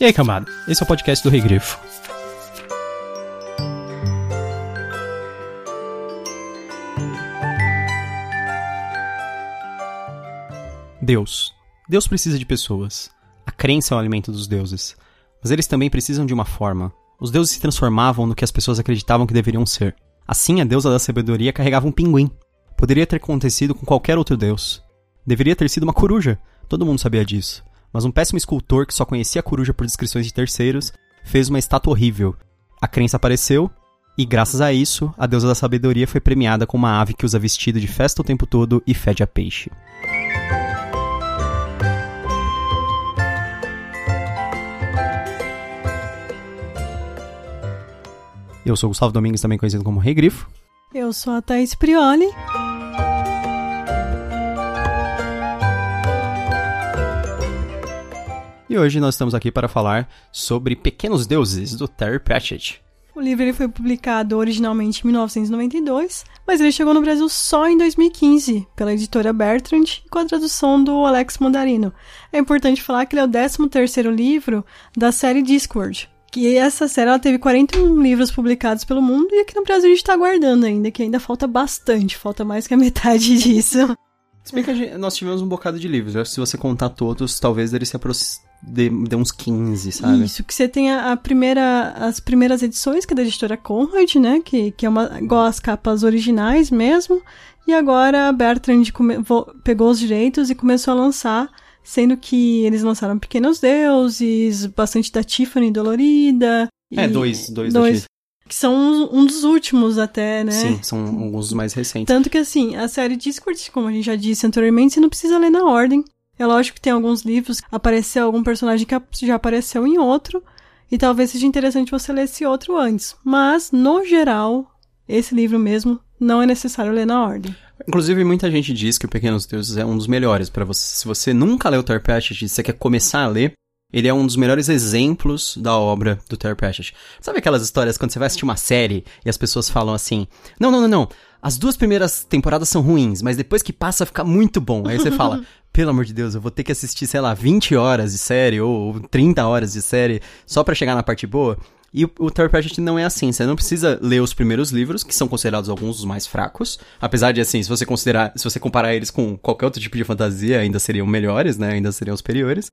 E aí, camada? Esse é o podcast do Rei Grifo. Deus. Deus precisa de pessoas. A crença é o alimento dos deuses. Mas eles também precisam de uma forma. Os deuses se transformavam no que as pessoas acreditavam que deveriam ser. Assim, a deusa da sabedoria carregava um pinguim. Poderia ter acontecido com qualquer outro deus. Deveria ter sido uma coruja. Todo mundo sabia disso. Mas um péssimo escultor que só conhecia a coruja por descrições de terceiros fez uma estátua horrível. A crença apareceu, e graças a isso, a deusa da sabedoria foi premiada com uma ave que usa vestido de festa o tempo todo e fede a peixe. Eu sou o Gustavo Domingues, também conhecido como Rei Grifo. Eu sou a Thaís Prioli. E hoje nós estamos aqui para falar sobre Pequenos Deuses, do Terry Pratchett. O livro ele foi publicado originalmente em 1992, mas ele chegou no Brasil só em 2015, pela editora Bertrand, com a tradução do Alex Mandarino. É importante falar que ele é o 13º livro da série Discord, que essa série ela teve 41 livros publicados pelo mundo e aqui no Brasil a gente está aguardando ainda, que ainda falta bastante, falta mais que a metade disso. Se bem que gente, nós tivemos um bocado de livros, se você contar todos, talvez ele se aproxime de, de, uns 15, sabe? Isso, que você tem a, a, primeira, as primeiras edições, que é da editora Conrad, né? Que, que é uma, igual as capas originais mesmo. E agora a Bertrand come, pegou os direitos e começou a lançar, sendo que eles lançaram Pequenos Deuses, bastante da Tiffany Dolorida. É, dois, dois, dois que são um, um, dos últimos até, né? Sim, são alguns dos mais recentes. Tanto que assim, a série Discord, como a gente já disse anteriormente, você não precisa ler na ordem. É lógico que tem alguns livros, apareceu algum personagem que já apareceu em outro, e talvez seja interessante você ler esse outro antes. Mas, no geral, esse livro mesmo não é necessário ler na ordem. Inclusive, muita gente diz que o Pequenos Deuses é um dos melhores para você. Se você nunca leu Terry Pratchett e você quer começar a ler, ele é um dos melhores exemplos da obra do Terry Pratchett. Sabe aquelas histórias quando você vai assistir uma série e as pessoas falam assim: Não, não, não, não. As duas primeiras temporadas são ruins, mas depois que passa fica muito bom. Aí você fala: pelo amor de Deus, eu vou ter que assistir, sei lá, 20 horas de série ou 30 horas de série só para chegar na parte boa. E o, Terry Pratchett não é assim, você não precisa ler os primeiros livros, que são considerados alguns dos mais fracos, apesar de assim, se você considerar, se você comparar eles com qualquer outro tipo de fantasia, ainda seriam melhores, né? Ainda seriam superiores.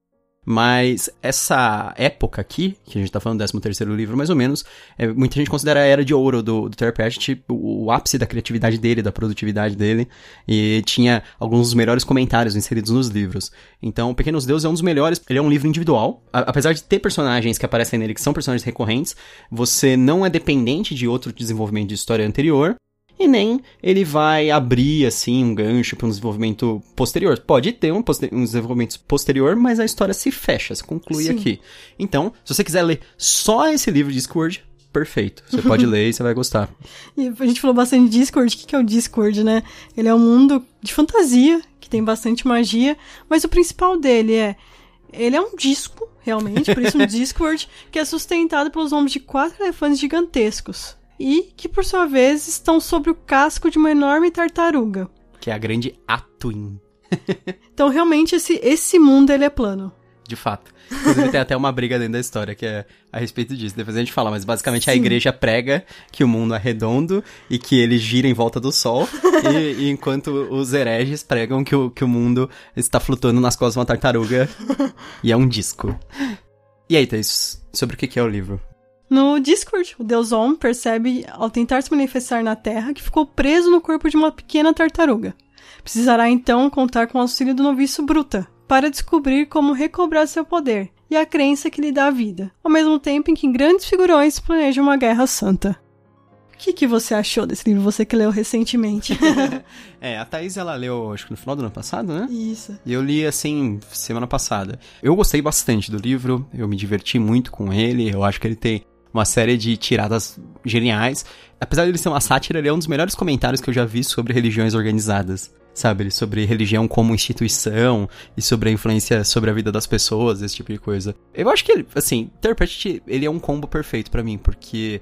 Mas essa época aqui, que a gente tá falando do 13 terceiro livro mais ou menos, é, muita gente considera a era de ouro do, do Terry Pratchett o, o, ápice da criatividade dele, da produtividade dele, e tinha alguns dos melhores comentários inseridos nos livros. Então, Pequenos Deuses é um dos melhores, ele é um livro individual, a, apesar de ter personagens que aparecem nele que são personagens recorrentes, você não é dependente de outro desenvolvimento de história anterior, e nem ele vai abrir, assim, um gancho para um desenvolvimento posterior. Pode ter um, poster um desenvolvimento posterior, mas a história se fecha, se conclui Sim. aqui. Então, se você quiser ler só esse livro de Discord, perfeito. Você pode ler e você vai gostar. E a gente falou bastante de Discord. O que é o Discord, né? Ele é um mundo de fantasia, que tem bastante magia, mas o principal dele é. Ele é um disco, realmente, por isso um Discord, que é sustentado pelos ombros de quatro elefantes gigantescos e que, por sua vez, estão sobre o casco de uma enorme tartaruga. Que é a grande Atuin. então, realmente, esse, esse mundo ele é plano. De fato. Inclusive, tem até uma briga dentro da história que é a respeito disso. Depois a gente fala, mas basicamente Sim. a igreja prega que o mundo é redondo e que ele gira em volta do sol, e, e, enquanto os hereges pregam que o, que o mundo está flutuando nas costas de uma tartaruga e é um disco. E aí, Thaís, sobre o que é o livro? No Discord, o deus Om percebe, ao tentar se manifestar na Terra, que ficou preso no corpo de uma pequena tartaruga. Precisará então contar com o auxílio do noviço Bruta, para descobrir como recobrar seu poder e a crença que lhe dá a vida, ao mesmo tempo em que grandes figurões planejam uma guerra santa. O que, que você achou desse livro, você que leu recentemente? é, a Thaís ela leu, acho que no final do ano passado, né? Isso. E eu li, assim, semana passada. Eu gostei bastante do livro, eu me diverti muito com ele, eu acho que ele tem uma série de tiradas geniais. Apesar de ele ser uma sátira, ele é um dos melhores comentários que eu já vi sobre religiões organizadas. Sabe, sobre religião como instituição e sobre a influência sobre a vida das pessoas, esse tipo de coisa. Eu acho que ele, assim, Interpret, ele é um combo perfeito para mim, porque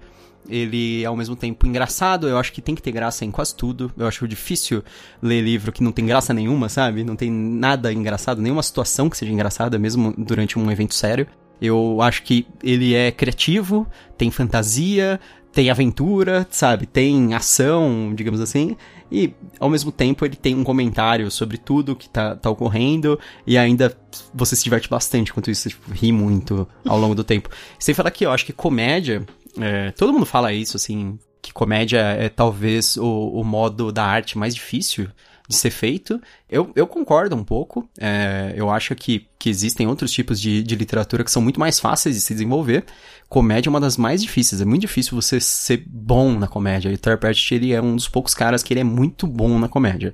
ele é ao mesmo tempo engraçado, eu acho que tem que ter graça em quase tudo. Eu acho difícil ler livro que não tem graça nenhuma, sabe? Não tem nada engraçado, nenhuma situação que seja engraçada, mesmo durante um evento sério. Eu acho que ele é criativo, tem fantasia, tem aventura, sabe? Tem ação, digamos assim. E, ao mesmo tempo, ele tem um comentário sobre tudo que tá, tá ocorrendo. E ainda você se diverte bastante enquanto isso, tipo, ri muito ao longo do tempo. Sem falar que eu acho que comédia. É, todo mundo fala isso, assim. Que comédia é talvez o, o modo da arte mais difícil de ser feito. Eu, eu concordo um pouco. É, eu acho que, que existem outros tipos de, de literatura que são muito mais fáceis de se desenvolver. Comédia é uma das mais difíceis. É muito difícil você ser bom na comédia. E Pratchett, ele é um dos poucos caras que ele é muito bom na comédia.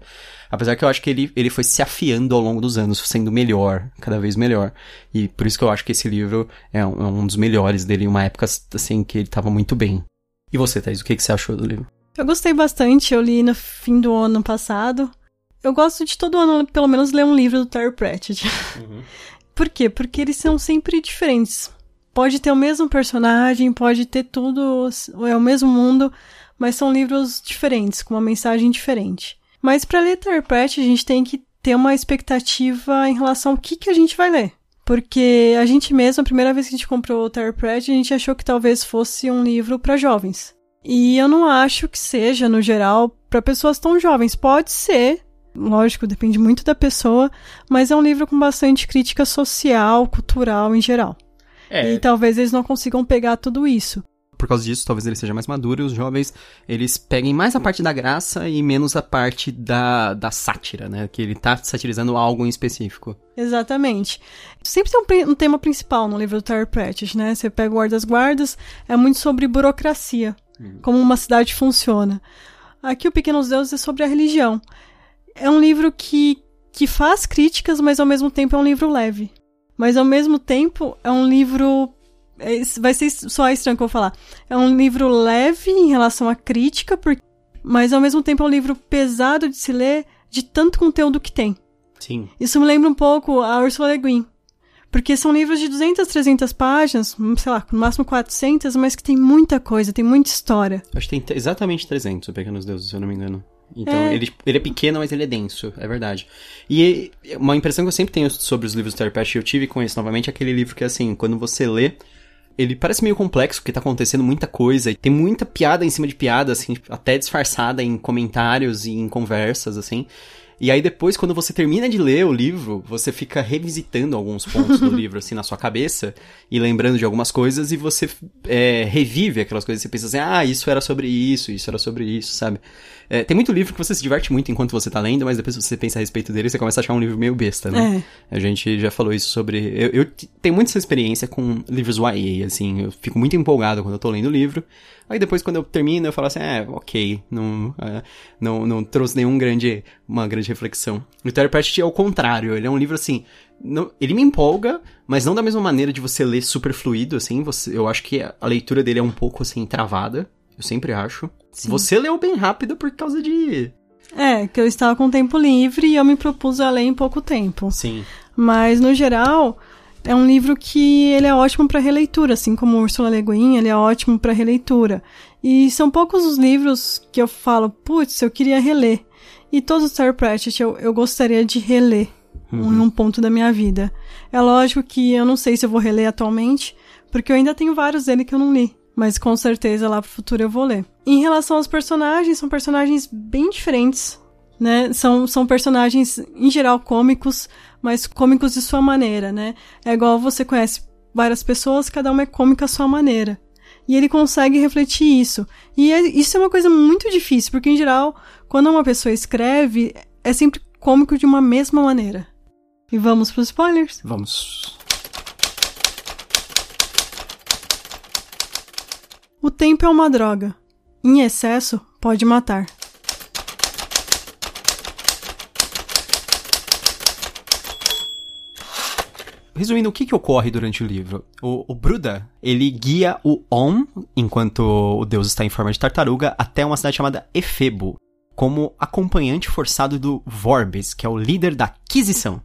Apesar que eu acho que ele, ele foi se afiando ao longo dos anos, sendo melhor, cada vez melhor. E por isso que eu acho que esse livro é um, é um dos melhores dele, em uma época, assim, que ele tava muito bem. E você, Thaís, o que, que você achou do livro? Eu gostei bastante, eu li no fim do ano passado. Eu gosto de todo ano, pelo menos, ler um livro do Terry Pratchett. Uhum. Por quê? Porque eles são sempre diferentes. Pode ter o mesmo personagem, pode ter tudo, é o mesmo mundo, mas são livros diferentes, com uma mensagem diferente. Mas para ler Terry Pratchett, a gente tem que ter uma expectativa em relação ao que, que a gente vai ler. Porque a gente mesmo, a primeira vez que a gente comprou o Terry Pratchett, a gente achou que talvez fosse um livro para jovens. E eu não acho que seja, no geral, para pessoas tão jovens. Pode ser, Lógico, depende muito da pessoa, mas é um livro com bastante crítica social, cultural em geral. É. E talvez eles não consigam pegar tudo isso. Por causa disso, talvez ele seja mais maduro e os jovens, eles peguem mais a parte da graça e menos a parte da, da sátira, né? Que ele tá satirizando algo em específico. Exatamente. Sempre tem um, um tema principal no livro do Terry Pratchett, né? Você pega o Guarda das Guardas, é muito sobre burocracia, hum. como uma cidade funciona. Aqui o Pequenos Deuses é sobre a religião é um livro que, que faz críticas, mas ao mesmo tempo é um livro leve. Mas ao mesmo tempo é um livro. É, vai ser só estranho que eu vou falar. É um livro leve em relação à crítica, porque, mas ao mesmo tempo é um livro pesado de se ler de tanto conteúdo que tem. Sim. Isso me lembra um pouco a Ursula Le Guin. Porque são livros de 200, 300 páginas, sei lá, no máximo 400, mas que tem muita coisa, tem muita história. Acho que tem exatamente 300, o Pequenos Deuses, se eu não me engano. Então, é. ele, ele é pequeno, mas ele é denso, é verdade. E uma impressão que eu sempre tenho sobre os livros do Terry Pratchett, eu tive com esse novamente, é aquele livro que, assim, quando você lê, ele parece meio complexo, porque tá acontecendo muita coisa, e tem muita piada em cima de piada, assim, até disfarçada em comentários e em conversas, assim. E aí depois, quando você termina de ler o livro, você fica revisitando alguns pontos do livro, assim, na sua cabeça, e lembrando de algumas coisas, e você é, revive aquelas coisas, você pensa assim, ah, isso era sobre isso, isso era sobre isso, sabe? É, tem muito livro que você se diverte muito enquanto você tá lendo, mas depois você pensa a respeito dele, você começa a achar um livro meio besta, né? É. A gente já falou isso sobre... Eu, eu tenho muita experiência com livros YA, assim, eu fico muito empolgado quando eu tô lendo o livro, Aí depois, quando eu termino, eu falo assim, é, ok, não, é, não, não trouxe nenhum grande, uma grande reflexão. O Terry Pratchett é o contrário, ele é um livro assim, não, ele me empolga, mas não da mesma maneira de você ler super fluido, assim, você, eu acho que a leitura dele é um pouco, assim, travada, eu sempre acho. Sim. Você leu bem rápido por causa de... É, que eu estava com tempo livre e eu me propus a ler em pouco tempo. Sim. Mas, no geral, é um livro que ele é ótimo para releitura, assim como Ursula Le Guin, ele é ótimo para releitura. E são poucos os livros que eu falo, putz, eu queria reler. E todos os Terry Pratchett eu, eu gostaria de reler uhum. em um ponto da minha vida. É lógico que eu não sei se eu vou reler atualmente, porque eu ainda tenho vários dele que eu não li. Mas com certeza lá pro futuro eu vou ler. Em relação aos personagens, são personagens bem diferentes, né? São, são personagens, em geral, cômicos, mas cômicos de sua maneira, né? É igual você conhece várias pessoas, cada uma é cômica à sua maneira. E ele consegue refletir isso. E é, isso é uma coisa muito difícil, porque em geral, quando uma pessoa escreve, é sempre cômico de uma mesma maneira. E vamos para os spoilers? Vamos. O tempo é uma droga. Em excesso, pode matar. Resumindo, o que, que ocorre durante o livro? O, o Bruda, ele guia o On, enquanto o deus está em forma de tartaruga, até uma cidade chamada Efebo, como acompanhante forçado do Vorbis, que é o líder da Aquisição.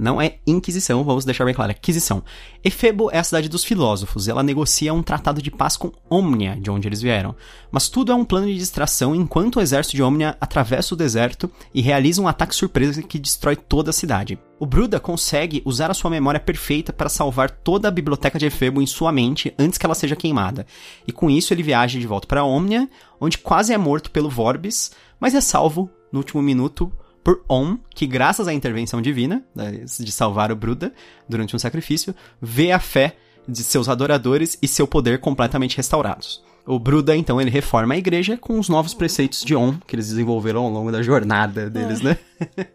Não é Inquisição, vamos deixar bem claro, é Aquisição. Efebo é a cidade dos filósofos, ela negocia um tratado de paz com Omnia, de onde eles vieram. Mas tudo é um plano de distração enquanto o exército de Omnia atravessa o deserto e realiza um ataque surpresa que destrói toda a cidade. O Bruda consegue usar a sua memória perfeita para salvar toda a biblioteca de Efebo em sua mente antes que ela seja queimada. E com isso ele viaja de volta para Omnia, onde quase é morto pelo Vorbis, mas é salvo no último minuto por Om, que graças à intervenção divina, né, de salvar o Bruda durante um sacrifício, vê a fé de seus adoradores e seu poder completamente restaurados. O Bruda, então, ele reforma a igreja com os novos preceitos de Om, que eles desenvolveram ao longo da jornada deles, é. né?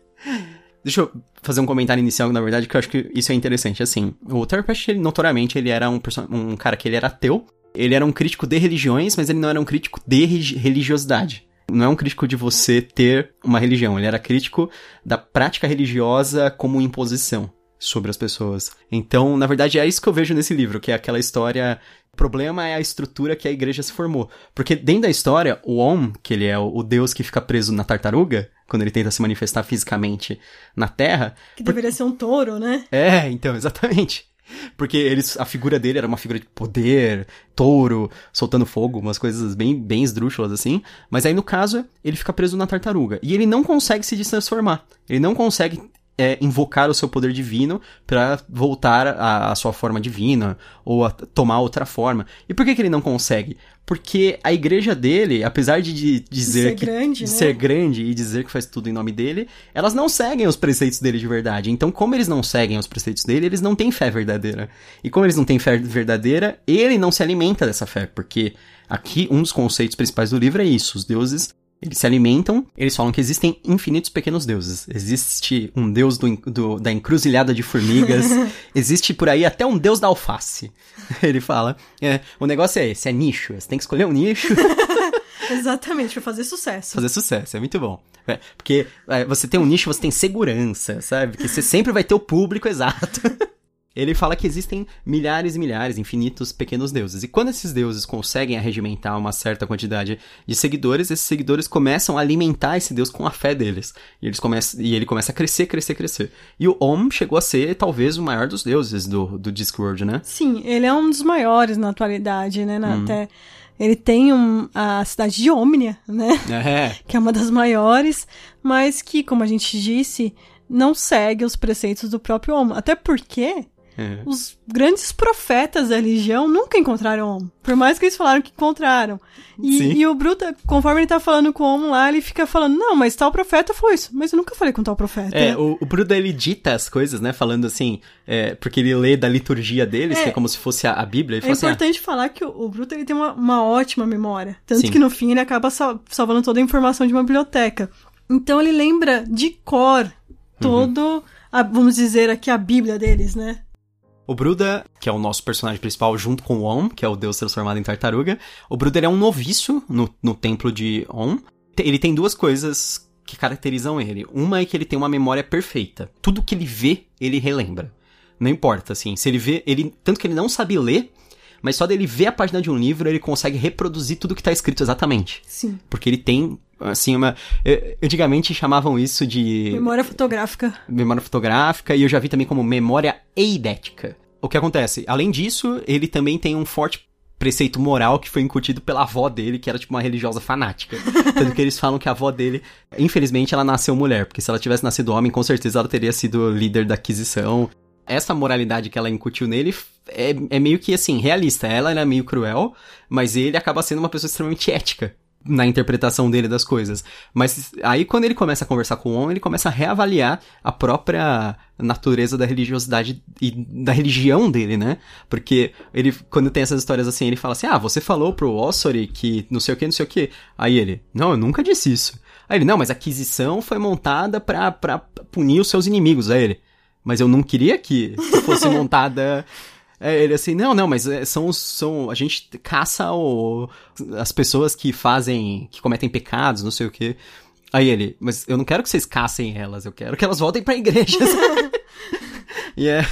Deixa eu fazer um comentário inicial, na verdade, que eu acho que isso é interessante. Assim, o Terpesh, ele, notoriamente, ele era um, um cara que ele era ateu, ele era um crítico de religiões, mas ele não era um crítico de religiosidade. Não é um crítico de você ter uma religião, ele era crítico da prática religiosa como imposição sobre as pessoas. Então, na verdade, é isso que eu vejo nesse livro, que é aquela história. O problema é a estrutura que a igreja se formou. Porque dentro da história, o Om, que ele é o deus que fica preso na tartaruga, quando ele tenta se manifestar fisicamente na Terra. Que deveria por... ser um touro, né? É, então, exatamente. Porque eles, a figura dele era uma figura de poder, touro, soltando fogo, umas coisas bem, bem esdrúxulas assim. Mas aí no caso, ele fica preso na tartaruga. E ele não consegue se transformar. Ele não consegue é, invocar o seu poder divino para voltar à, sua forma divina ou a tomar outra forma. E por que, que ele não consegue? Porque a igreja dele, apesar de, de dizer ser que grande, né? ser grande e dizer que faz tudo em nome dele, elas não seguem os preceitos dele de verdade. Então, como eles não seguem os preceitos dele, eles não têm fé verdadeira. E como eles não têm fé verdadeira, ele não se alimenta dessa fé, porque aqui um dos conceitos principais do livro é isso: os deuses eles se alimentam, eles falam que existem infinitos pequenos deuses. Existe um deus do, do, da encruzilhada de formigas, existe por aí até um deus da alface. Ele fala. É, o negócio é esse, é nicho. Você tem que escolher um nicho. Exatamente, pra fazer sucesso. Fazer sucesso, é muito bom. É, porque é, você tem um nicho, você tem segurança, sabe? Que você sempre vai ter o público exato. Ele fala que existem milhares e milhares, infinitos pequenos deuses. E quando esses deuses conseguem arregimentar uma certa quantidade de seguidores, esses seguidores começam a alimentar esse deus com a fé deles. E, eles começam, e ele começa a crescer, crescer, crescer. E o Om chegou a ser talvez o maior dos deuses do, do Discworld, né? Sim, ele é um dos maiores na atualidade, né? Na, hum. Até ele tem um, a cidade de Omnia, né? É. que é uma das maiores, mas que, como a gente disse, não segue os preceitos do próprio Om. Até porque é. Os grandes profetas da religião nunca encontraram Om. Por mais que eles falaram que encontraram. E, e o Bruta, conforme ele tá falando com o Om lá, ele fica falando, não, mas tal profeta foi isso. Mas eu nunca falei com tal profeta. É, o, o Bruta, ele dita as coisas, né? Falando assim, é, porque ele lê da liturgia deles, é, que é como se fosse a, a Bíblia. é assim, ah, importante ah, falar que o, o Bruta, ele tem uma, uma ótima memória. Tanto sim. que no fim ele acaba sal, salvando toda a informação de uma biblioteca. Então ele lembra de cor todo... Uhum. A, vamos dizer aqui a Bíblia deles, né? O Bruda, que é o nosso personagem principal, junto com o Om, que é o deus transformado em tartaruga, o Bruda é um novício no, no templo de Om. Ele tem duas coisas que caracterizam ele. Uma é que ele tem uma memória perfeita. Tudo que ele vê, ele relembra. Não importa, assim. Se ele vê. Ele, tanto que ele não sabe ler, mas só dele ver a página de um livro, ele consegue reproduzir tudo que está escrito exatamente. Sim. Porque ele tem, assim, uma. Antigamente chamavam isso de. Memória fotográfica. Memória fotográfica, e eu já vi também como memória eidética. O que acontece? Além disso, ele também tem um forte preceito moral que foi incutido pela avó dele, que era tipo uma religiosa fanática. Tanto que eles falam que a avó dele, infelizmente, ela nasceu mulher, porque se ela tivesse nascido homem, com certeza ela teria sido líder da aquisição essa moralidade que ela incutiu nele é, é meio que assim, realista. Ela era meio cruel, mas ele acaba sendo uma pessoa extremamente ética na interpretação dele das coisas. Mas aí quando ele começa a conversar com o homem, ele começa a reavaliar a própria natureza da religiosidade e da religião dele, né? Porque ele, quando tem essas histórias assim, ele fala assim: Ah, você falou pro Ossory que não sei o que, não sei o que. Aí ele, não, eu nunca disse isso. Aí ele, não, mas a aquisição foi montada pra, pra punir os seus inimigos. Aí ele, mas eu não queria que fosse montada. É, ele assim, não, não, mas é, são, são a gente caça o, as pessoas que fazem, que cometem pecados, não sei o quê. Aí ele, mas eu não quero que vocês caçem elas, eu quero que elas voltem pra igreja. e é,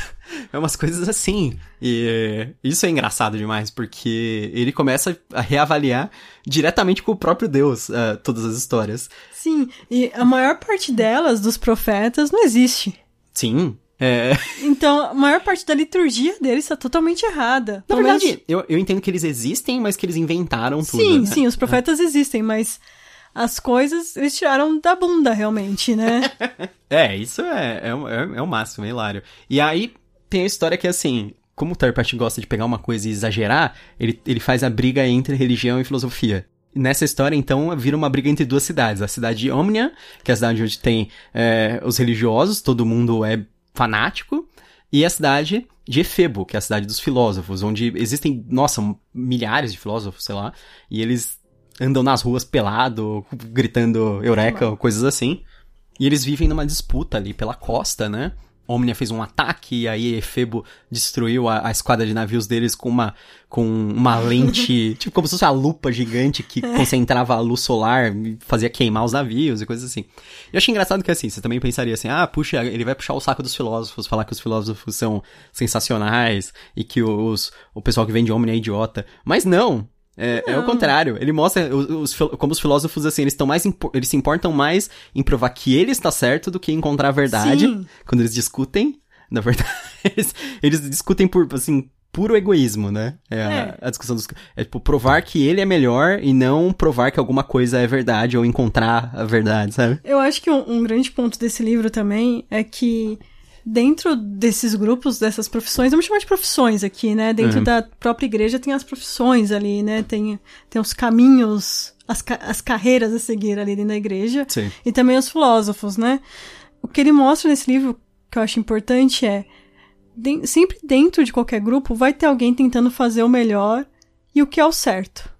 é umas coisas assim. E isso é engraçado demais, porque ele começa a reavaliar diretamente com o próprio Deus uh, todas as histórias. Sim, e a maior parte delas, dos profetas, não existe. Sim, É... Então, a maior parte da liturgia deles está totalmente errada. Na verdade, menos- eu, eu entendo que eles existem, mas que eles inventaram tudo. sim, né? sim, os profetas existem, mas as coisas eles tiraram da bunda, realmente, né? É, isso é, é, o- é, é o máximo, é hilário. E aí tem a história que, assim, como o Tarpat gosta de pegar uma coisa e exagerar, ele, ele faz a briga entre religião e filosofia. Nessa história, então, vira uma briga entre duas cidades. A cidade de Omnia, que é a cidade onde tem é, os religiosos, todo mundo é fanático, e a cidade de Efebo, que é a cidade dos filósofos, onde existem, nossa, milhares de filósofos, sei lá, e eles andam nas ruas pelado, gritando eureka, coisas assim. E eles vivem numa disputa ali pela costa, né? Omnia fez um ataque e aí Efebo destruiu a, a esquadra de navios deles com uma, com uma lente, tipo como se fosse uma lupa gigante que concentrava a luz solar e fazia queimar os navios e coisas assim. Eu achei engraçado que assim, você também pensaria assim, ah, puxa, ele vai puxar o saco dos filósofos, falar que os filósofos são sensacionais e que os, o pessoal que vem de Omnia é idiota. Mas não, é, é o contrário. Ele mostra os, os como os filósofos, assim, eles estão mais. Eles se importam mais em provar que ele está certo do que encontrar a verdade. Sim. Quando eles discutem, na verdade, eles, eles discutem por, assim, puro egoísmo, né? É, A, É. a discussão dos. É tipo, provar que ele é melhor e não provar que alguma coisa é verdade ou encontrar a verdade, sabe? Eu acho que um, um grande ponto desse livro também é que dentro desses grupos, dessas profissões, vamos chamar de profissões aqui, né? Dentro Uhum. da própria igreja tem as profissões ali, né? Tem, tem os caminhos, as, as carreiras a seguir ali dentro da igreja. Sim. E também os filósofos, né? O que ele mostra nesse livro, que eu acho importante, é den- sempre dentro de qualquer grupo vai ter alguém tentando fazer o melhor e o que é o certo.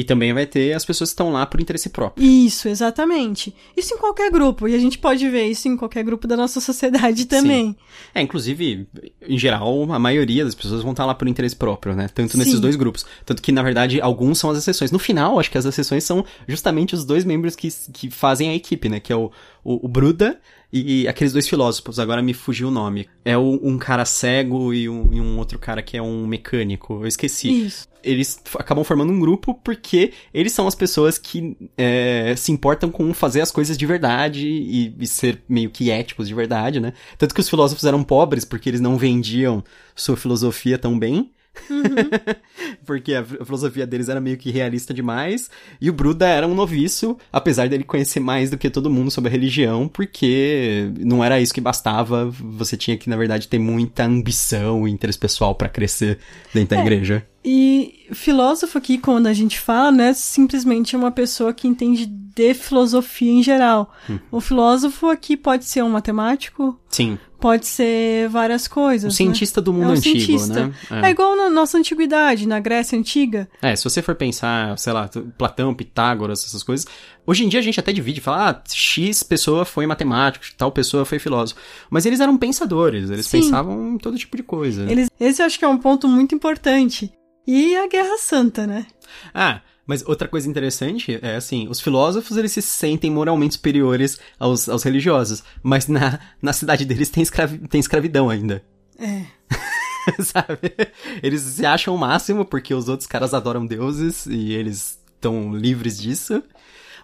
E também vai ter as pessoas que estão lá por interesse próprio. Isso, exatamente. Isso em qualquer grupo, e a gente pode ver isso em qualquer grupo da nossa sociedade também. É, inclusive, em geral, a maioria das pessoas vão estar lá por interesse próprio, né? Tanto nesses Sim. dois grupos. Tanto que, na verdade, alguns são as exceções. No final, acho que as exceções são justamente os dois membros que, que fazem a equipe, né? Que é o, o, o Bruda e, aqueles dois filósofos. Agora me fugiu o nome. É o- um cara cego e um, e um outro cara que é um mecânico. Eu esqueci Isso. eles acabam formando um grupo porque eles são as pessoas que é, se importam com fazer as coisas de verdade e, e ser meio que éticos de verdade, né? Tanto que os filósofos eram pobres porque eles não vendiam sua filosofia tão bem. porque a fi- a filosofia deles era meio que realista demais. E o Bruda era um noviço, apesar dele conhecer mais do que todo mundo sobre a religião, porque não era isso que bastava. Você tinha que, na verdade, ter muita ambição e interesse pessoal pra crescer dentro da É. igreja. E filósofo aqui, quando a gente fala, não é simplesmente uma pessoa que entende de filosofia em geral. Uhum. O filósofo aqui pode ser um matemático, Sim. Pode ser várias coisas. Um cientista do né? mundo é um antigo, cientista. né? É. igual na nossa antiguidade, na Grécia Antiga. É, se você for pensar, sei lá, Platão, Pitágoras, essas coisas, hoje em dia a gente até divide, fala, ah, X pessoa foi matemático, tal pessoa foi filósofo. Mas eles eram pensadores, eles Sim. pensavam em todo tipo de coisa. Eles, esse eu acho que é um ponto muito importante. E a Guerra Santa, né? Ah, mas outra coisa interessante é assim, os filósofos eles se sentem moralmente superiores aos, aos religiosos, mas na, na cidade deles tem, escravi, tem escravidão ainda. É. sabe? Eles se acham o máximo porque os outros caras adoram deuses e eles estão livres disso.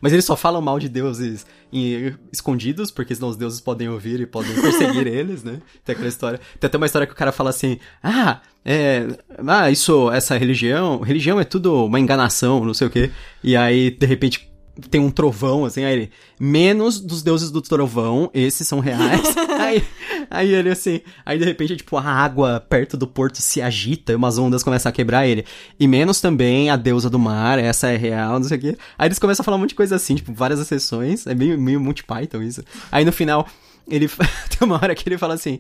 Mas eles só falam mal de deuses em- escondidos, porque senão os deuses podem ouvir e podem perseguir eles, né? Tem aquela história. Tem até uma história que o cara fala assim: Ah, é. Ah, isso, essa religião. Religião é tudo uma enganação, não sei o quê. E aí, de repente, tem um trovão, assim, aí ele. Menos dos deuses do trovão, esses são reais. aí, aí ele assim. Aí de repente, tipo, a água perto do porto se agita e umas ondas começam a quebrar ele. E menos também a deusa do mar, essa é real, não sei o quê. Aí eles começam a falar um monte de coisa assim, tipo, várias exceções. É meio, meio Monty Python isso. Aí no final, ele. tem uma hora que ele fala assim.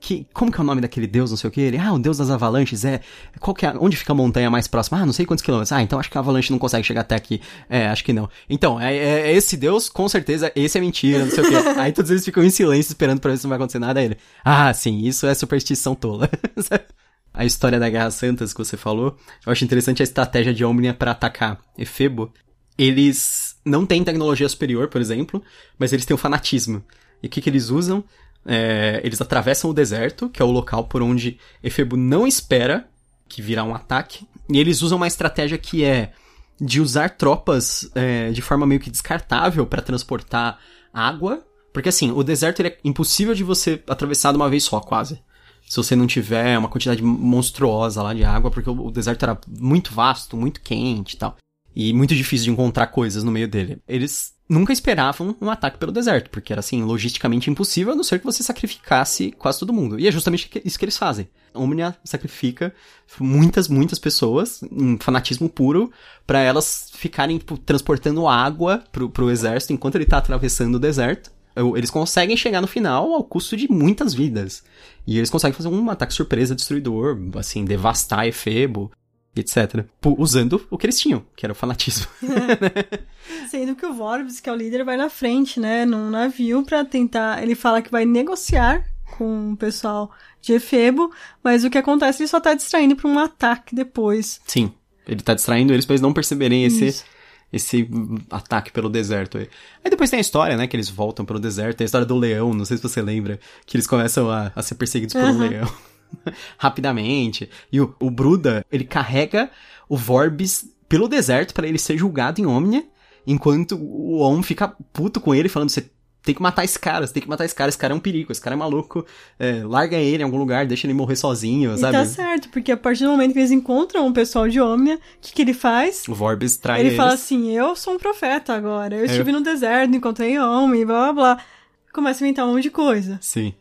Que, como que é o nome daquele deus, não sei o que? Ele, ah, o deus das avalanches é. Qual que é. Onde fica a montanha mais próxima? Ah, não sei quantos quilômetros. Ah, então acho que a avalanche não consegue chegar até aqui. É, acho que não. Então, é, é- é esse deus, com certeza, esse é mentira, não sei o que. Aí todos eles ficam em silêncio esperando pra ver se não vai acontecer nada. Aí ele, ah, sim, isso é superstição tola. a história da Guerra Santas que você falou, eu acho interessante a estratégia de Omnia pra atacar Efebo. Eles não têm tecnologia superior, por exemplo, mas eles têm o fanatismo. E o que, que eles usam? É, eles atravessam o deserto, que é o local por onde Efebo não espera que virá um ataque. E eles usam uma estratégia que é de usar tropas é, de forma meio que descartável para transportar água Porque assim, o deserto é impossível de você atravessar de uma vez só, quase. Se você não tiver uma quantidade monstruosa lá de água, porque o deserto era muito vasto, muito quente e tal. E muito difícil de encontrar coisas no meio dele. Eles nunca esperavam um ataque pelo deserto, porque era assim, logisticamente impossível, a não ser que você sacrificasse quase todo mundo. E é justamente isso que eles fazem. Omnia sacrifica muitas, muitas pessoas, em fanatismo puro, para elas ficarem tipo, transportando água pro, pro exército enquanto ele tá atravessando o deserto eles conseguem chegar no final ao custo de muitas vidas. E eles conseguem fazer um ataque surpresa destruidor, assim, devastar Efebo, etc. Usando o que eles tinham, que era o fanatismo. Sendo que o Vorbis, que é o líder, vai na frente, né, num navio para tentar. Ele fala que vai negociar com o pessoal de Efebo, mas o que acontece, ele só tá distraindo para um ataque depois. Sim. Ele tá distraindo eles pra eles não perceberem esse. Isso esse ataque pelo deserto aí. Aí depois tem a história, né, que eles voltam pelo deserto, tem a história do leão, não sei se você lembra, que eles começam a, a ser perseguidos por um leão. Rapidamente. E o, o Bruda, ele carrega o Vorbis pelo deserto para ele ser julgado em Omnia, enquanto o Om fica puto com ele, falando, você tem que matar esse cara, você tem que matar esse cara, esse cara é um perigo, esse cara é maluco, é, larga ele em algum lugar, deixa ele morrer sozinho, e sabe? tá certo, porque a partir do momento que eles encontram o pessoal de Omnia, o que, que ele faz? O Vorbis trai Ele eles. fala assim, eu sou um profeta agora, eu estive no deserto, encontrei Omnia, blá blá blá. Começa a inventar um monte de coisa. Sim.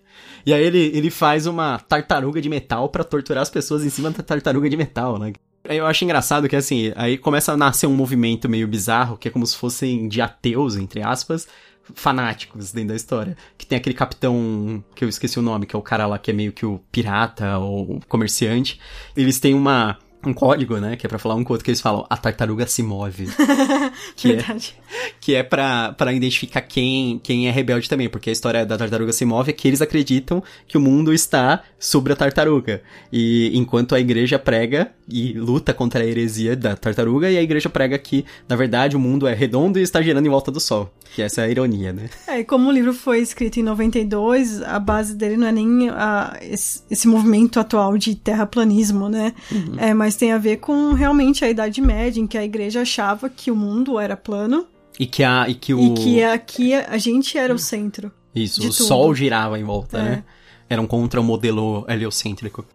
E aí ele, ele faz uma tartaruga de metal para torturar as pessoas em cima da tartaruga de metal, né? Eu acho engraçado que, assim, aí começa a nascer um movimento meio bizarro, que é como se fossem de ateus, entre aspas, fanáticos dentro da história. Que tem aquele capitão, que eu esqueci o nome, que é o cara lá que é meio que o pirata ou comerciante. Eles têm uma um código, né? Que é pra falar um com outro que eles falam, a tartaruga se move. que Verdade. É, que é pra, pra identificar quem, quem é rebelde também, porque a história da tartaruga se move é que eles acreditam que o mundo está sobre a tartaruga. E enquanto a igreja prega e luta contra a heresia da tartaruga, e a igreja prega que, na verdade, o mundo é redondo e está girando em volta do sol. Que essa é a ironia, né? É, e como o livro foi escrito em 92, a base dele não é nem a, esse, esse movimento atual de terraplanismo, né? Uhum. É, mas tem a ver com realmente a Idade Média, em que a igreja achava que o mundo era plano. E que, a, e que o. E que aqui a gente era o centro. Isso, o tudo. sol girava em volta, é. né? Era um contra o modelo heliocêntrico.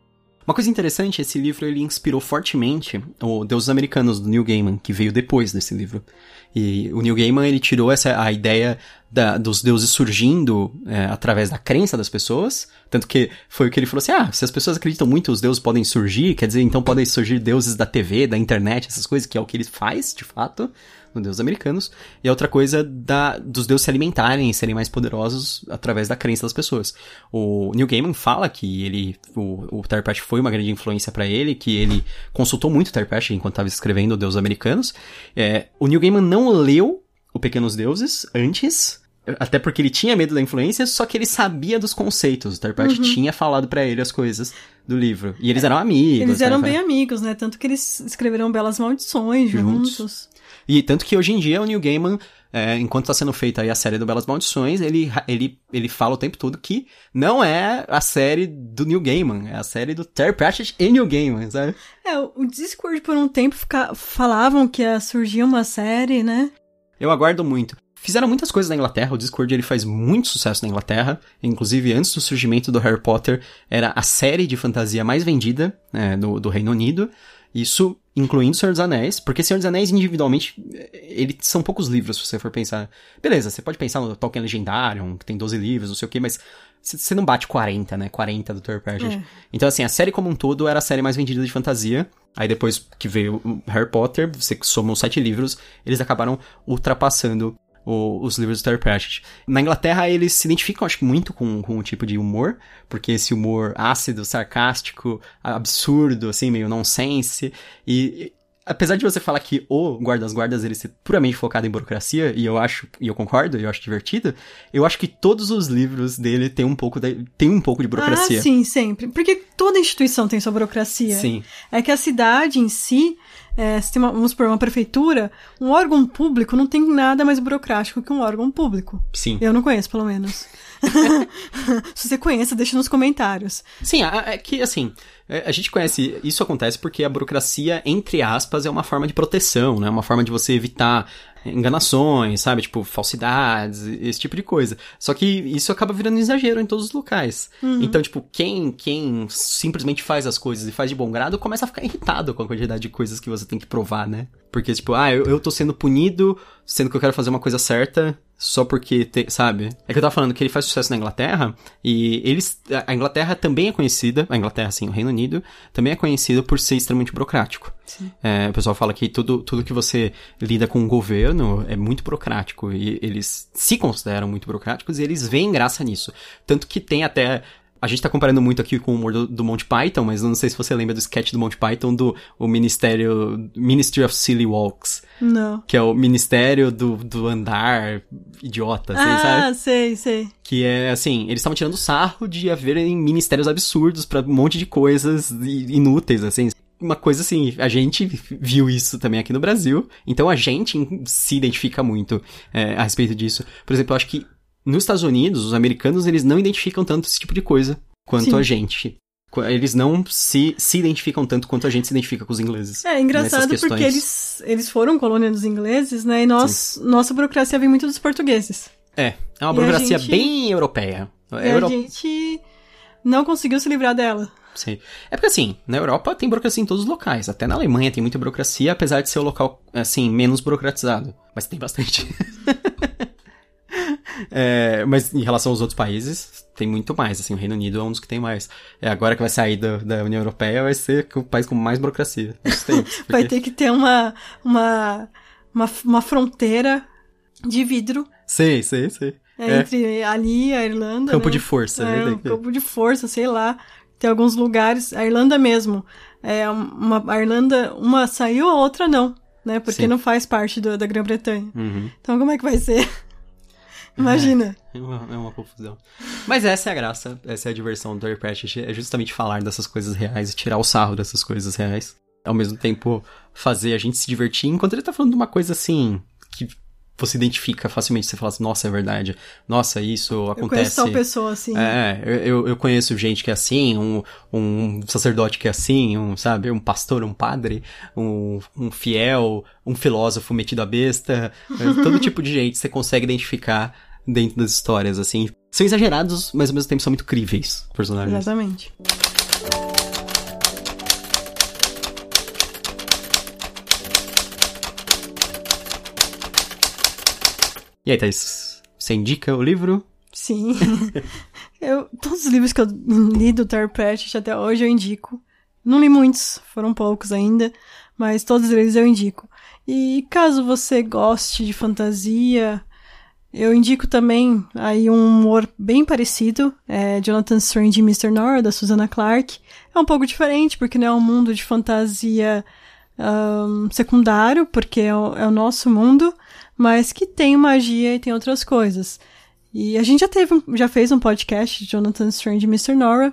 Uma coisa interessante, esse livro ele inspirou fortemente o Deuses Americanos do Neil Gaiman, que veio depois desse livro. E o Neil Gaiman ele tirou essa a ideia da, dos deuses surgindo é, através da crença das pessoas, tanto que foi o que ele falou assim: ah, se as pessoas acreditam muito, os deuses podem surgir, quer dizer, então podem surgir deuses da TV, da internet, essas coisas, que é o que ele faz, de fato no Deus americanos, e a outra coisa da, dos deuses se alimentarem e serem mais poderosos através da crença das pessoas. O Neil Gaiman fala que ele, o, o Terpatch foi uma grande influência para ele, que ele consultou muito o Terpatch enquanto estava escrevendo o Deus Americanos. É, o Neil Gaiman não leu o Pequenos Deuses antes, até porque ele tinha medo da influência, só que ele sabia dos conceitos. O Terpatch uhum. tinha falado para ele as coisas do livro. E eles eram amigos. Eles eram né? bem amigos, né? Tanto que eles escreveram Belas Maldições juntos. juntos. E tanto que hoje em dia o Neil Gaiman, é, enquanto está sendo feita aí a série do Belas Maldições, ele, ele, ele fala o tempo todo que não é a série do Neil Gaiman, é a série do Terry Pratchett e Neil Gaiman, sabe? É, o Discord por um tempo fica, falavam que ia surgir uma série, né? Eu aguardo muito. Fizeram muitas coisas na Inglaterra, o Discord ele faz muito sucesso na Inglaterra, inclusive antes do surgimento do Harry Potter, era a série de fantasia mais vendida né, do, do Reino Unido. Isso incluindo Senhor dos Anéis, porque Senhor dos Anéis individualmente, eles são poucos livros se você for pensar. Beleza, você pode pensar no Tolkien Legendarium, que tem 12 livros, não sei o que, mas você não bate 40, né? 40 do Thor Pratchett. É. Então, assim, a série como um todo era a série mais vendida de fantasia. Aí depois que veio o Harry Potter, você soma os sete livros, eles acabaram ultrapassando o, os livros do Terry Pratchett. Na Inglaterra, eles se identificam, acho que, muito com, com o tipo de humor, porque esse humor ácido, sarcástico, absurdo, assim, meio nonsense, e apesar de você falar que o Guarda das Guardas ele ser puramente focado em burocracia, e eu acho, e eu concordo, eu acho divertido, eu acho que todos os livros dele tem um pouco de, tem um pouco de burocracia. Ah, sim, sempre. Porque toda instituição tem sua burocracia. Sim. É que a cidade em si, é, se tem uma, vamos supor, uma prefeitura, um órgão público não tem nada mais burocrático que um órgão público. Sim. Eu não conheço, pelo menos. se você conhece, deixa nos comentários. Sim, é que, assim, é, a gente conhece, isso acontece porque a burocracia, entre aspas, é uma forma de proteção, né? Uma forma de você evitar enganações, sabe? Tipo, falsidades, esse tipo de coisa. Só que isso acaba virando exagero em todos os locais. Uhum. Então, tipo, quem, quem simplesmente faz as coisas e faz de bom grado começa a ficar irritado com a quantidade de coisas que você tem que provar, né? Porque, tipo, ah, eu, eu tô sendo punido, sendo que eu quero fazer uma coisa certa, só porque, sabe? É que eu tava falando que ele faz sucesso na Inglaterra, e eles. A Inglaterra também é conhecida, a Inglaterra, sim, o Reino Unido, também é conhecido por ser extremamente burocrático. É, o pessoal fala que tudo, tudo que você lida com o governo é muito burocrático, e eles se consideram muito burocráticos e eles veem graça nisso. Tanto que tem até a gente tá comparando muito aqui com o humor do, do Monty Python, mas não sei se você lembra do sketch do Monty Python do o Ministério Ministry of Silly Walks. Não. Que é o Ministério do, do Andar Idiota, assim, ah, sabe? sei, sei. Que é assim, eles estavam tirando sarro de haverem ministérios absurdos para um monte de coisas inúteis, assim. Uma coisa assim, a gente viu isso também aqui no Brasil, então a gente se identifica muito é, a respeito disso. Por exemplo, eu acho que nos Estados Unidos, os americanos, eles não identificam tanto esse tipo de coisa quanto Sim. a gente. Eles não se, se identificam tanto quanto a gente se identifica com os ingleses. É engraçado porque eles, eles foram colônia dos ingleses, né? E nós, nossa burocracia vem muito dos portugueses. É, é uma E burocracia gente- bem europeia. E Euro- a gente não conseguiu se livrar dela. Sim. É porque assim, na Europa tem burocracia em todos os locais. Até na Alemanha tem muita burocracia, apesar de ser o local, assim, menos burocratizado. Mas tem bastante. É, mas em relação aos outros países, tem muito mais. Assim, o Reino Unido é um dos que tem mais. É, agora que vai sair da, da União Europeia, vai ser o país com mais burocracia. Isso tem, Vai porque- ter que ter uma, uma, uma, uma fronteira de vidro Sei, sei, sei. é, É. entre ali e a Irlanda. Campo né? de força, É, né? um campo de força, sei lá. Tem alguns lugares, a Irlanda mesmo. É uma, a Irlanda, uma saiu, a outra não, né? Porque Sim. não faz parte do- da Grã-Bretanha. Uhum. Então como é que vai ser? Imagina. É uma, é uma confusão. Mas essa é a graça, essa é a diversão do Harry Pratchett, é justamente falar dessas coisas reais e tirar o sarro dessas coisas reais. Ao mesmo tempo, fazer a gente se divertir, enquanto ele tá falando de uma coisa assim, que você identifica facilmente, você fala assim, nossa, é verdade, nossa, isso Eu conheço acontece. tal pessoa assim. É, eu- eu, conheço gente que é assim, um, um sacerdote que é assim, um, sabe, um pastor, um padre, um, um fiel, um filósofo metido a besta, é, todo tipo de gente você consegue identificar dentro das histórias, assim. São exagerados, mas ao mesmo tempo são muito críveis, personagens. Exatamente. E aí, Thaís, você indica o livro? Sim. eu, todos os livros que eu li do Terry Pratchett até hoje eu indico. Não li muitos, foram poucos ainda, mas todos eles eu indico. E caso você goste de fantasia, eu indico também aí um humor bem parecido, é Jonathan Strange e Mr. Nora, da Susanna Clark. É um pouco diferente, porque não é um mundo de fantasia ahn, secundário, porque é o, é o nosso mundo, mas que tem magia e tem outras coisas. E a gente já teve, já fez um podcast de Jonathan Strange e Mr. Nora.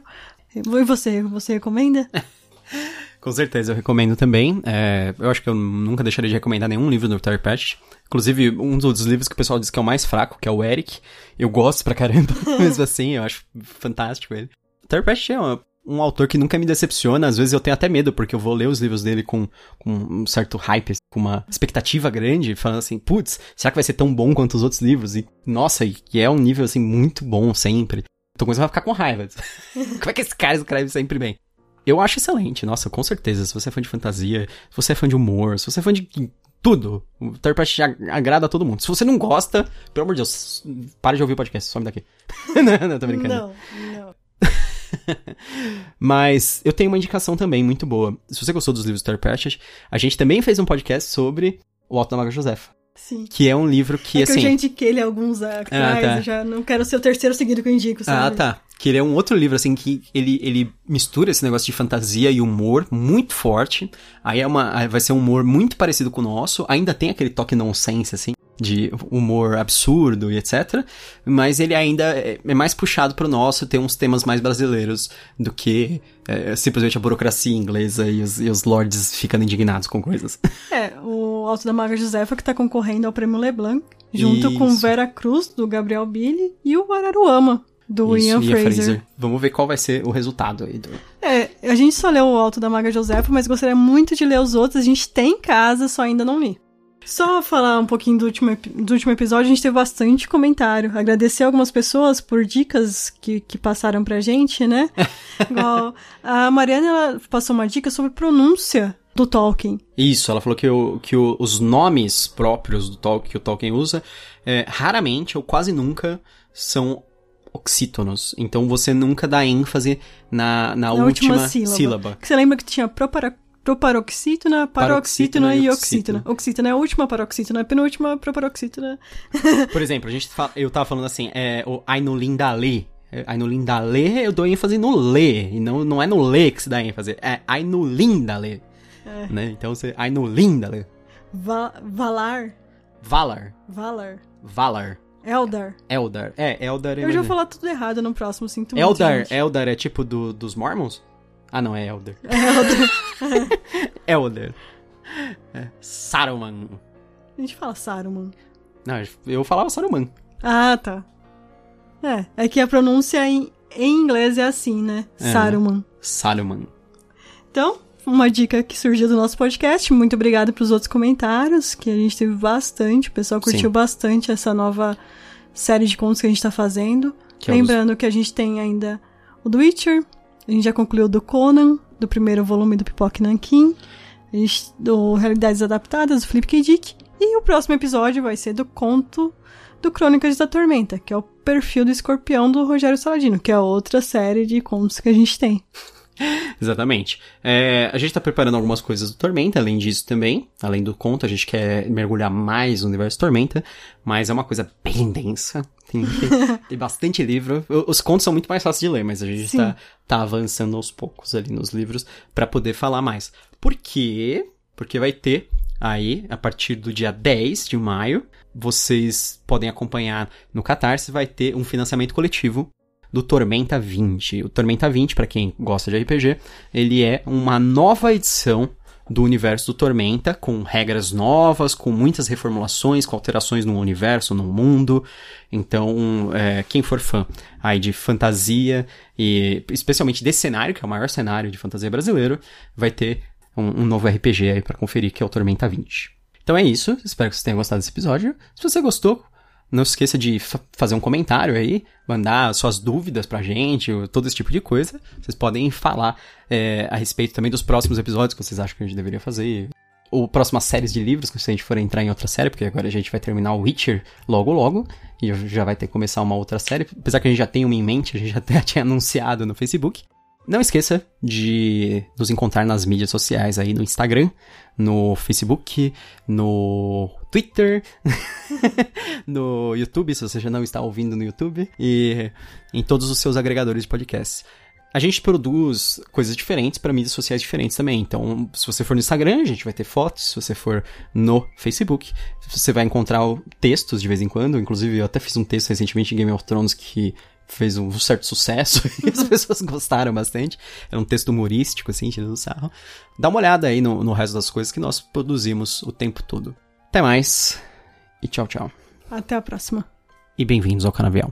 E você, você recomenda? Com certeza, eu recomendo também. É, eu acho que eu nunca deixaria de recomendar nenhum livro do Terry Pratchett. Inclusive, um dos livros que o pessoal diz que é o mais fraco, que é o Eric. Eu gosto pra caramba, mesmo assim, eu acho fantástico ele. Terry Pratchett é uma- um autor que nunca me decepciona, às vezes eu tenho até medo, porque eu vou ler os livros dele com, com um certo hype, com uma expectativa grande, falando assim, putz, será que vai ser tão bom quanto os outros livros? E, nossa, e é um nível, assim, muito bom sempre. Tô começando a ficar com raiva. Como é que esse cara escreve sempre bem? Eu acho excelente, nossa, com certeza. Se você é fã de fantasia, se você é fã de humor, se você é fã de tudo, o Third agrada a todo mundo. Se você não gosta, pelo amor de Deus, para de ouvir o podcast, some daqui. não, não, tô brincando. Não, não. Mas eu tenho uma indicação também muito boa. Se você gostou dos livros do Terry Pratchett, a gente também fez um podcast sobre O Alto da Maga Josefa, Sim. que é um livro que, é que assim... eu já indiquei ele alguns atrás, tá. eu já não quero ser o terceiro seguido que eu indico, Ah, sabe? tá. Que ele é um outro livro, assim, que ele, ele mistura esse negócio de fantasia e humor muito forte. Aí é uma, aí vai ser um humor muito parecido com o nosso. Ainda tem aquele toque nonsense, assim, de humor absurdo e etc. Mas ele ainda é, é mais puxado pro nosso, tem uns temas mais brasileiros do que é, simplesmente a burocracia inglesa e os, e os lords ficando indignados com coisas. É, o Alto da Maga Josefa que tá concorrendo ao Prêmio Leblanc, junto com Isso. Vera Cruz, do Gabriel Billy, e o Araruama, do Isso, Ian Ian Fraser. Vamos ver qual vai ser o resultado aí do... É, a gente só leu o Alto da Maga Josefa, mas gostaria muito de ler os outros. A gente tem em casa, só ainda não li. Só falar um pouquinho do último, do último episódio, a gente teve bastante comentário. Agradecer algumas pessoas por dicas que, que passaram pra gente, né? Igual a Mariana ela passou uma dica sobre pronúncia do Tolkien. Isso, ela falou que, o, que o, os nomes próprios do Tolkien que o Tolkien usa, é, raramente ou quase nunca são oxítonos. Então você nunca dá ênfase na, na, na última, última sílaba. sílaba. Você lembra que tinha propara, proparoxítona, paroxítona e oxítona. Oxítona é a última paroxítona, a penúltima proparoxítona. Por exemplo, a gente fala, eu tava falando assim, é, o Ainulindale. Ainulindale, eu dou ênfase no lê, e não, não é no lê que se dá ênfase, é Ainulindale. É. Né? Então você. Ainulindale. Va Valar. Valar. Valar. Valar. Eldar. Eldar. É, Eldar é. Eu já vou falar tudo errado no próximo, sinto Eldar, muito. Eldar é tipo do, dos Mormons? Ah, não, é Elder. É Elder. Elder. É. Saruman. A gente fala Saruman. Não, eu falava Saruman. Ah, tá. É, é que a pronúncia em, em inglês é assim, né? É, Saruman. Saruman. Então, uma dica que surgiu do nosso podcast. Muito obrigada pelos outros comentários, que a gente teve bastante. O pessoal curtiu Sim. bastante essa nova série de contos que a gente tá fazendo. Que Lembrando é os... que a gente tem ainda o The Witcher, a gente já concluiu do Conan, do primeiro volume do Pipoque Nankin, do Realidades Adaptadas, do Felipe K. Dick, e o próximo episódio vai ser do conto do Crônicas da Tormenta, que é o perfil do escorpião do Rogério Saladino, que é outra série de contos que a gente tem. Exatamente. É, a gente tá preparando algumas coisas do Tormenta, além disso também. Além do conto, a gente quer mergulhar mais no universo Tormenta, mas é uma coisa bem densa. Tem, tem, tem bastante livro. Os contos são muito mais fáceis de ler, mas a gente tá, tá avançando aos poucos ali nos livros para poder falar mais. Por quê? Porque vai ter aí, a partir do dia 10 de maio, vocês podem acompanhar no Catarse, vai ter um financiamento coletivo do Tormenta 20. O Tormenta 20, para quem gosta de RPG, ele é uma nova edição do universo do Tormenta, com regras novas, com muitas reformulações, com alterações no universo, no mundo. Então, é, quem for fã aí de fantasia, e especialmente desse cenário, que é o maior cenário de fantasia brasileiro, vai ter um, um novo RPG aí para conferir, que é o Tormenta 20. Então é isso, espero que vocês tenham gostado desse episódio. Se você gostou, não se esqueça de fazer um comentário aí, mandar suas dúvidas pra gente, todo esse tipo de coisa. Vocês podem falar é, a respeito também dos próximos episódios que vocês acham que a gente deveria fazer. Ou próximas séries de livros, se a gente for entrar em outra série, porque agora a gente vai terminar o Witcher logo logo, e já vai ter que começar uma outra série. Apesar que a gente já tem uma em mente, a gente já tinha anunciado no Facebook. Não esqueça de nos encontrar nas mídias sociais aí no Instagram, no Facebook, no Twitter, no YouTube, se você já não está ouvindo no YouTube, e em todos os seus agregadores de podcasts. A gente produz coisas diferentes para mídias sociais diferentes também. Então, se você for no Instagram, a gente vai ter fotos. Se você for no Facebook, você vai encontrar textos de vez em quando. Inclusive, eu até fiz um texto recentemente em Game of Thrones que fez um certo sucesso e as pessoas gostaram bastante. É um texto humorístico, assim, tirando sarro. Dá uma olhada aí no, no resto das coisas que nós produzimos o tempo todo. Até mais e tchau, tchau. Até a próxima. E bem-vindos ao Canavial.